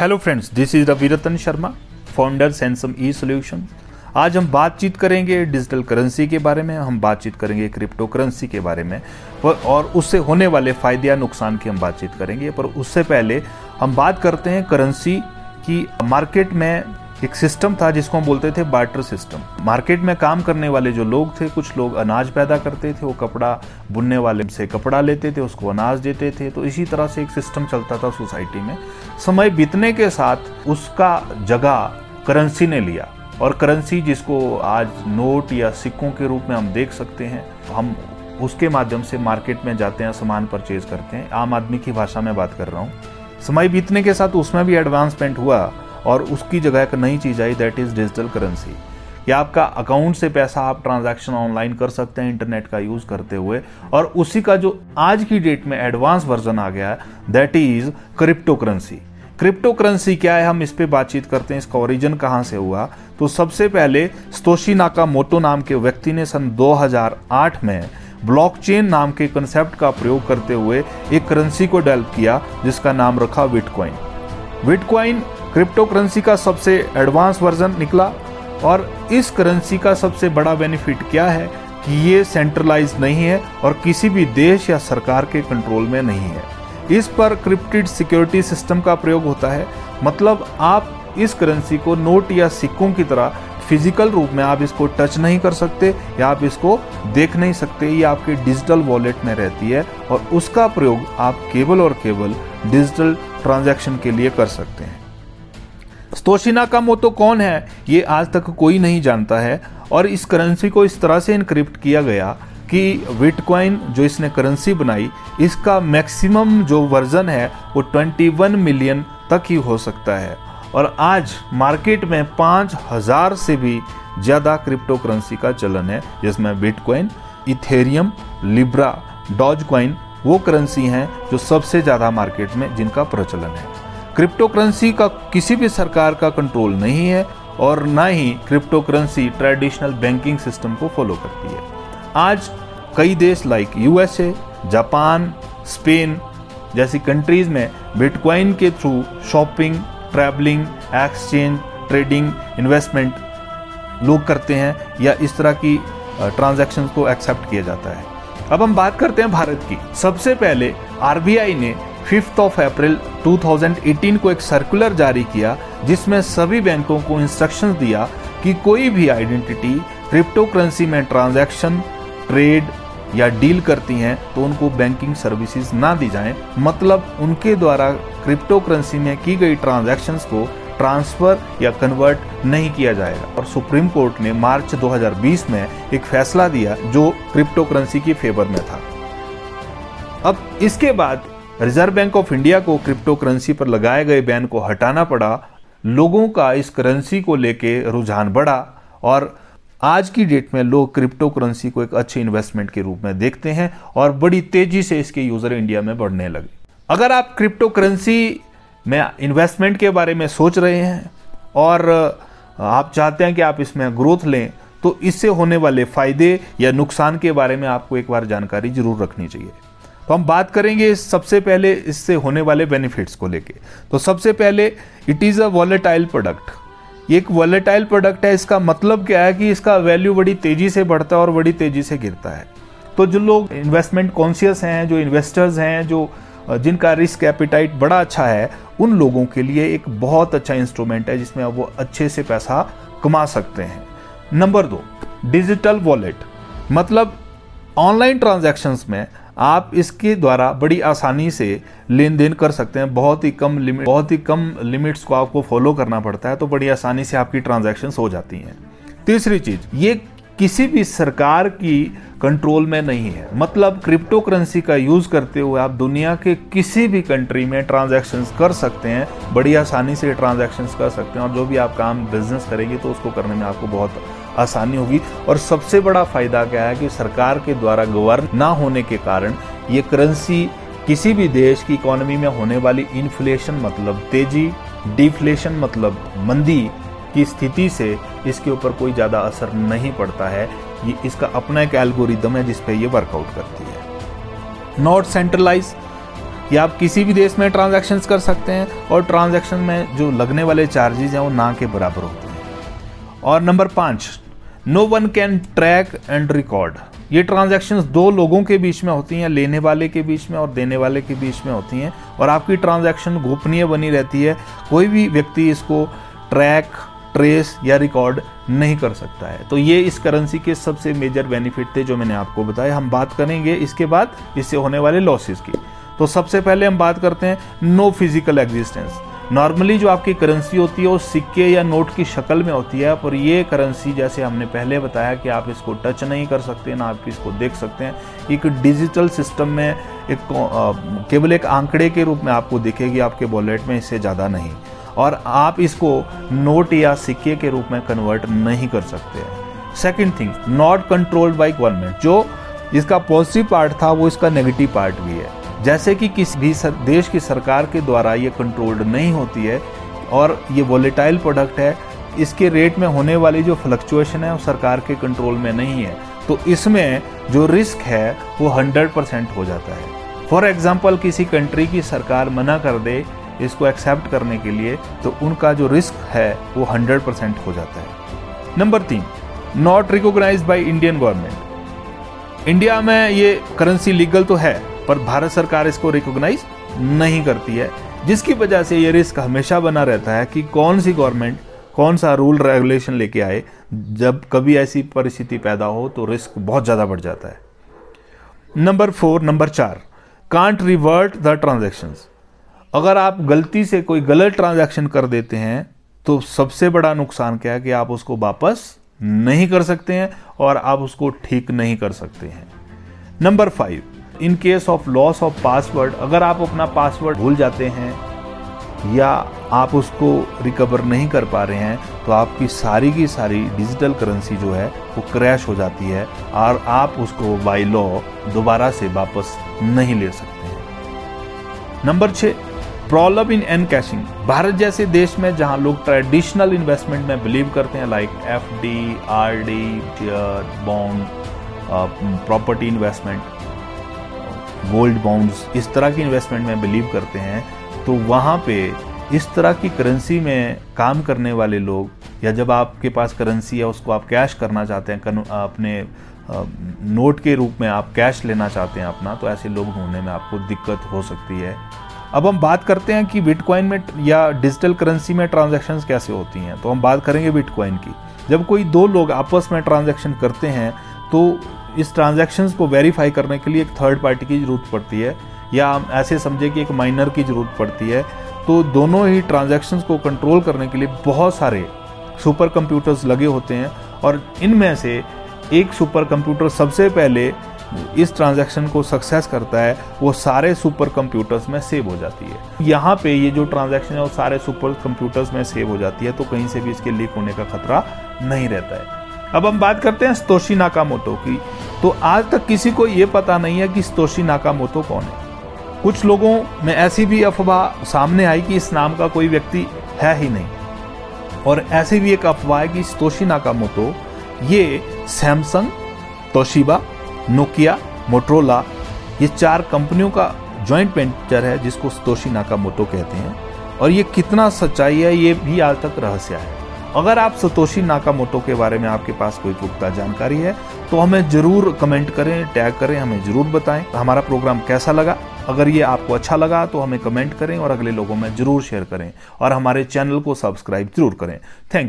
Hello friends this is Ravi Ratan Sharma founder सैनसम E solution आज हम बातचीत करेंगे डिजिटल करेंसी के बारे में, हम बातचीत करेंगे क्रिप्टो करेंसी के बारे में और उससे होने वाले फ़ायदे या नुकसान की हम बातचीत करेंगे, पर उससे पहले हम बात करते हैं करेंसी की मार्केट में एक सिस्टम था जिसको हम बोलते थे बार्टर सिस्टम। मार्केट में काम करने वाले जो लोग थे, कुछ लोग अनाज पैदा करते थे, वो कपड़ा बुनने वाले से कपड़ा लेते थे, उसको अनाज देते थे। तो इसी तरह से एक सिस्टम चलता था सोसाइटी में। समय बीतने के साथ उसका जगह करेंसी ने लिया। और करेंसी जिसको आज नोट या सिक्कों के रूप में हम देख सकते हैं, हम उसके माध्यम से मार्केट में जाते हैं, सामान परचेज करते हैं। आम आदमी की भाषा में बात कर रहा हूँ। समय बीतने के साथ उसमें भी एडवांसमेंट हुआ। और उसकी जगह एक नई चीज़ आई दैट इज़ डिजिटल करेंसी या आपका अकाउंट से पैसा आप ट्रांजैक्शन ऑनलाइन कर सकते हैं इंटरनेट का यूज़ करते हुए। और उसी का जो आज की डेट में एडवांस वर्जन आ गया है that is crypto currency crypto currency क्या है? हम इस पर बातचीत करते हैं, इसका ओरिजिन कहाँ से हुआ? तो सबसे पहले स्तोशी नाका मोटो नाम के व्यक्ति ने सन 2008 में ब्लॉकचेन नाम के कंसेप्ट का प्रयोग करते हुए एक करेंसी को डेवलप किया, जिसका नाम रखा बिटकॉइन बिटकॉइन क्रिप्टो करेंसी का सबसे एडवांस वर्जन निकला और इस करेंसी का सबसे बड़ा बेनिफिट क्या है कि ये सेंट्रलाइज नहीं है और किसी भी देश या सरकार के कंट्रोल में नहीं है। इस पर क्रिप्टेड सिक्योरिटी सिस्टम का प्रयोग होता है। मतलब आप इस करेंसी को नोट या सिक्कों की तरह फ़िज़िकल रूप में आप इसको टच नहीं कर सकते या आप इसको देख नहीं सकते। ये आपके डिजिटल वॉलेट में रहती है और उसका प्रयोग आप केवल और केवल डिजिटल ट्रांजैक्शन के लिए कर सकते हैं। स्तोशिना का मोतो कौन है? ये आज तक कोई नहीं जानता है। और इस करेंसी को इस तरह से इनक्रिप्ट किया गया कि बिटकॉइन जो इसने करेंसी बनाई, इसका मैक्सिमम जो वर्जन है, वो 21 मिलियन तक ही हो सकता है। और आज मार्केट में पाँच हज़ार से भी ज़्यादा क्रिप्टो करेंसी का चलन है, जिसमें bitcoin Ethereum Libra Doge coin वो करेंसी हैं जो सबसे ज़्यादा मार्केट में जिनका प्रचलन है। क्रिप्टो करेंसी का किसी भी सरकार का कंट्रोल नहीं है और ना ही crypto currency traditional banking system को फॉलो करती है। आज कई देश लाइक यूएसए, जापान, स्पेन जैसी कंट्रीज़ में बिटकॉइन के through shopping, travelling, exchange, trading, investment लोग करते हैं या इस तरह की ट्रांजैक्शन को एक्सेप्ट किया जाता है। अब हम बात करते हैं भारत की। सबसे पहले आरबीआई ने फिफ्थ ऑफ़ अप्रैल 2018 को एक सर्कुलर जारी किया, जिसमें सभी बैंकों को इंस्ट्रक्शंस दिया कि कोई भी आइडेंटिटी क्रिप्टो करेंसी में ट्रांजैक्शन ट्रेड या डील करती हैं तो उनको बैंकिंग सर्विसेज़ ना दी जाएँ। मतलब उनके द्वारा क्रिप्टो करेंसी में की गई ट्रांजैक्शंस को ट्रांसफ़र या कन्वर्ट नहीं किया जाएगा। और सुप्रीम कोर्ट ने मार्च 2020 में एक फैसला दिया, जो क्रिप्टो करेंसी की फेवर में था। अब इसके बाद रिज़र्व बैंक ऑफ़ इंडिया को क्रिप्टो करेंसी पर लगाए गए बैन को हटाना पड़ा, लोगों का इस करेंसी को लेके रुझान बढ़ा और आज की डेट में लोग क्रिप्टो करेंसी को एक अच्छे इन्वेस्टमेंट के रूप में देखते हैं और बड़ी तेज़ी से इसके यूज़र इंडिया में बढ़ने लगे। अगर आप क्रिप्टो करेंसी में इन्वेस्टमेंट के बारे में सोच रहे हैं और आप चाहते हैं कि आप इसमें ग्रोथ लें तो इससे होने वाले फ़ायदे या नुकसान के बारे में आपको एक बार जानकारी ज़रूर रखनी चाहिए। तो हम बात करेंगे सबसे पहले इससे होने वाले बेनिफिट्स को लेके। तो सबसे पहले it is a volatile product एक वॉलेटाइल प्रोडक्ट है, इसका मतलब क्या है कि इसका वैल्यू बड़ी तेज़ी से बढ़ता है और बड़ी तेज़ी से गिरता है। तो जो लोग इन्वेस्टमेंट कॉन्शियस हैं, जो इन्वेस्टर्स हैं, जो जिनका रिस्क एपिटाइट बड़ा अच्छा है, उन लोगों के लिए एक बहुत अच्छा इंस्ट्रूमेंट है जिसमें वो अच्छे से पैसा कमा सकते हैं। नंबर दो डिजिटल वॉलेट मतलब ऑनलाइन ट्रांजैक्शंस में आप इसके द्वारा बड़ी आसानी से लेन देन कर सकते हैं। बहुत ही कम लिमिट, बहुत ही कम लिमिट्स को आपको फॉलो करना पड़ता है तो बड़ी आसानी से आपकी ट्रांजैक्शंस हो जाती हैं। तीसरी चीज़, ये किसी भी सरकार की कंट्रोल में नहीं है। मतलब क्रिप्टो करेंसी का यूज़ करते हुए आप दुनिया के किसी भी कंट्री में ट्रांजैक्शंस कर सकते हैं। बड़ी आसानी से ट्रांजैक्शंस कर सकते हैं और जो भी आप काम बिज़नेस करेंगे तो उसको करने में आपको बहुत आसानी होगी। और सबसे बड़ा फ़ायदा क्या है कि सरकार के द्वारा गवर्न ना होने के कारण ये करेंसी किसी भी देश की इकोनॉमी में होने वाली इन्फ्लेशन मतलब तेज़ी डिफ्लेशन मतलब मंदी की स्थिति से इसके ऊपर कोई ज़्यादा असर नहीं पड़ता है। ये इसका अपना एक एल्गोरिदम है जिस पे ये वर्कआउट करती है। नॉट सेंट्रलाइज कि आप किसी भी देश में ट्रांजैक्शंस कर सकते हैं और ट्रांजैक्शन में जो लगने वाले चार्जेज हैं वो ना के बराबर होते हैं। और नंबर पाँच no one can track and record ये ट्रांजैक्शंस दो लोगों के बीच में होती हैं, लेने वाले के बीच में और देने वाले के बीच में होती हैं और आपकी ट्रांजैक्शन गोपनीय बनी रहती है। कोई भी व्यक्ति इसको ट्रैक ट्रेस या रिकॉर्ड नहीं कर सकता है। तो ये इस करेंसी के सबसे मेजर बेनिफिट थे जो मैंने आपको बताया। हम बात करेंगे इसके बाद, इससे होने वाले लॉसेस की। तो सबसे पहले हम बात करते हैं नो फ़िज़िकल एग्जिस्टेंस नॉर्मली जो आपकी करेंसी होती है वो सिक्के या नोट की शक्ल में होती है, पर ये करेंसी जैसे हमने पहले बताया कि आप इसको टच नहीं कर सकते, ना आप इसको देख सकते हैं। एक डिजिटल सिस्टम में एक केवल एक आंकड़े के रूप में आपको दिखेगी, आपके वॉलेट में इससे ज़्यादा नहीं। और आप इसको नोट या सिक्के के रूप में कन्वर्ट नहीं कर सकते। Second thing not controlled by government जो इसका पॉजिटिव पार्ट था, वो इसका नेगेटिव पार्ट भी है। जैसे कि किसी भी सर, देश की सरकार के द्वारा ये कंट्रोल्ड नहीं होती है और ये वॉलेटाइल प्रोडक्ट है इसके रेट में होने वाली जो फ्लक्चुएशन है वो सरकार के कंट्रोल में नहीं है। तो इसमें जो रिस्क है वो 100 परसेंट हो जाता है। फॉर एग्ज़ाम्पल किसी कंट्री की सरकार मना कर दे इसको एक्सेप्ट करने के लिए तो उनका जो रिस्क है वो 100 परसेंट हो जाता है। नंबर तीन not recognise by Indian government India में ये करेंसी लीगल तो है पर भारत सरकार इसको रिकॉग्नाइज नहीं करती है, जिसकी वजह से ये रिस्क हमेशा बना रहता है कि कौन सी गवर्नमेंट कौन सा रूल रेगुलेशन लेके आए, जब कभी ऐसी परिस्थिति पैदा हो तो रिस्क बहुत ज़्यादा बढ़ जाता है। नंबर फोर नंबर चार कांट रिवर्ट द ट्रांजेक्शन अगर आप गलती से कोई गलत ट्रांजैक्शन कर देते हैं तो सबसे बड़ा नुकसान क्या है कि आप उसको वापस नहीं कर सकते हैं और आप उसको ठीक नहीं कर सकते हैं। Number five in case of loss of password अगर आप अपना पासवर्ड भूल जाते हैं, या आप उसको रिकवर नहीं कर पा रहे हैं तो आपकी सारी की सारी डिजिटल करेंसी जो है, वो क्रैश हो जाती है, और आप उसको बाई लॉ दोबारा से वापस नहीं ले सकते हैं। नंबर छः problem in encashing Bharat जैसे देश में जहाँ लोग ट्रेडिशनल इन्वेस्टमेंट में बिलीव करते हैं like F D R D bond property investment gold bonds इस तरह की इन्वेस्टमेंट में बिलीव करते हैं तो वहाँ पे इस तरह की करेंसी में काम करने वाले लोग, या जब आपके पास करेंसी है उसको आप कैश करना चाहते हैं अपने नोट के रूप में आप कैश लेना चाहते हैं अपना तो ऐसे लोग ढूँढने में आपको दिक्कत हो सकती है। अब हम बात करते हैं कि बिटकॉइन में या डिजिटल करेंसी में ट्रांजैक्शंस कैसे होती हैं। तो हम बात करेंगे बिटकॉइन की। जब कोई दो लोग आपस में ट्रांजैक्शन करते हैं तो इस ट्रांजैक्शंस को वेरीफाई करने के लिए एक थर्ड पार्टी की ज़रूरत पड़ती है, या हम ऐसे समझे कि एक माइनर की ज़रूरत पड़ती है। तो दोनों ही ट्रांजैक्शंस को कंट्रोल करने के लिए बहुत सारे सुपर कंप्यूटर्स लगे होते हैं, और इनमें से एक सुपर कंप्यूटर सबसे पहले इस ट्रांजैक्शन को सक्सेस करता है, वो सारे सुपर कंप्यूटर्स में सेव हो जाती है। यहाँ पे ये जो ट्रांजैक्शन है, वो सारे सुपर कंप्यूटर्स में सेव हो जाती है तो कहीं से भी इसके लीक होने का खतरा नहीं रहता है। अब हम बात करते हैं स्तोशी नाकामोटो की। तो आज तक किसी को यह पता नहीं है कि स्तोशी नाकामोटो कौन है। कुछ लोगों में ऐसी भी अफवाह सामने आई कि इस नाम का कोई व्यक्ति है ही नहीं। और ऐसी भी एक अफवाह है कि स्तोशी नाकामोटो ये सैमसंग, तोशिबा, नोकिया, मोटरोला, ये चार कंपनियों का जॉइंट वेंचर है जिसको स्तोशी नाकामोटो कहते हैं। और ये कितना सच्चाई है, ये भी आज तक रहस्य है। अगर आप सतोशी नाकामोटो के बारे में आपके पास कोई पुख्ता जानकारी है तो हमें ज़रूर कमेंट करें, टैग करें, हमें ज़रूर बताएँ, हमारा प्रोग्राम कैसा लगा। अगर ये आपको अच्छा लगा तो हमें कमेंट करें और अगले लोगों में ज़रूर शेयर करें और हमारे चैनल को सब्सक्राइब ज़रूर करें। Thank you.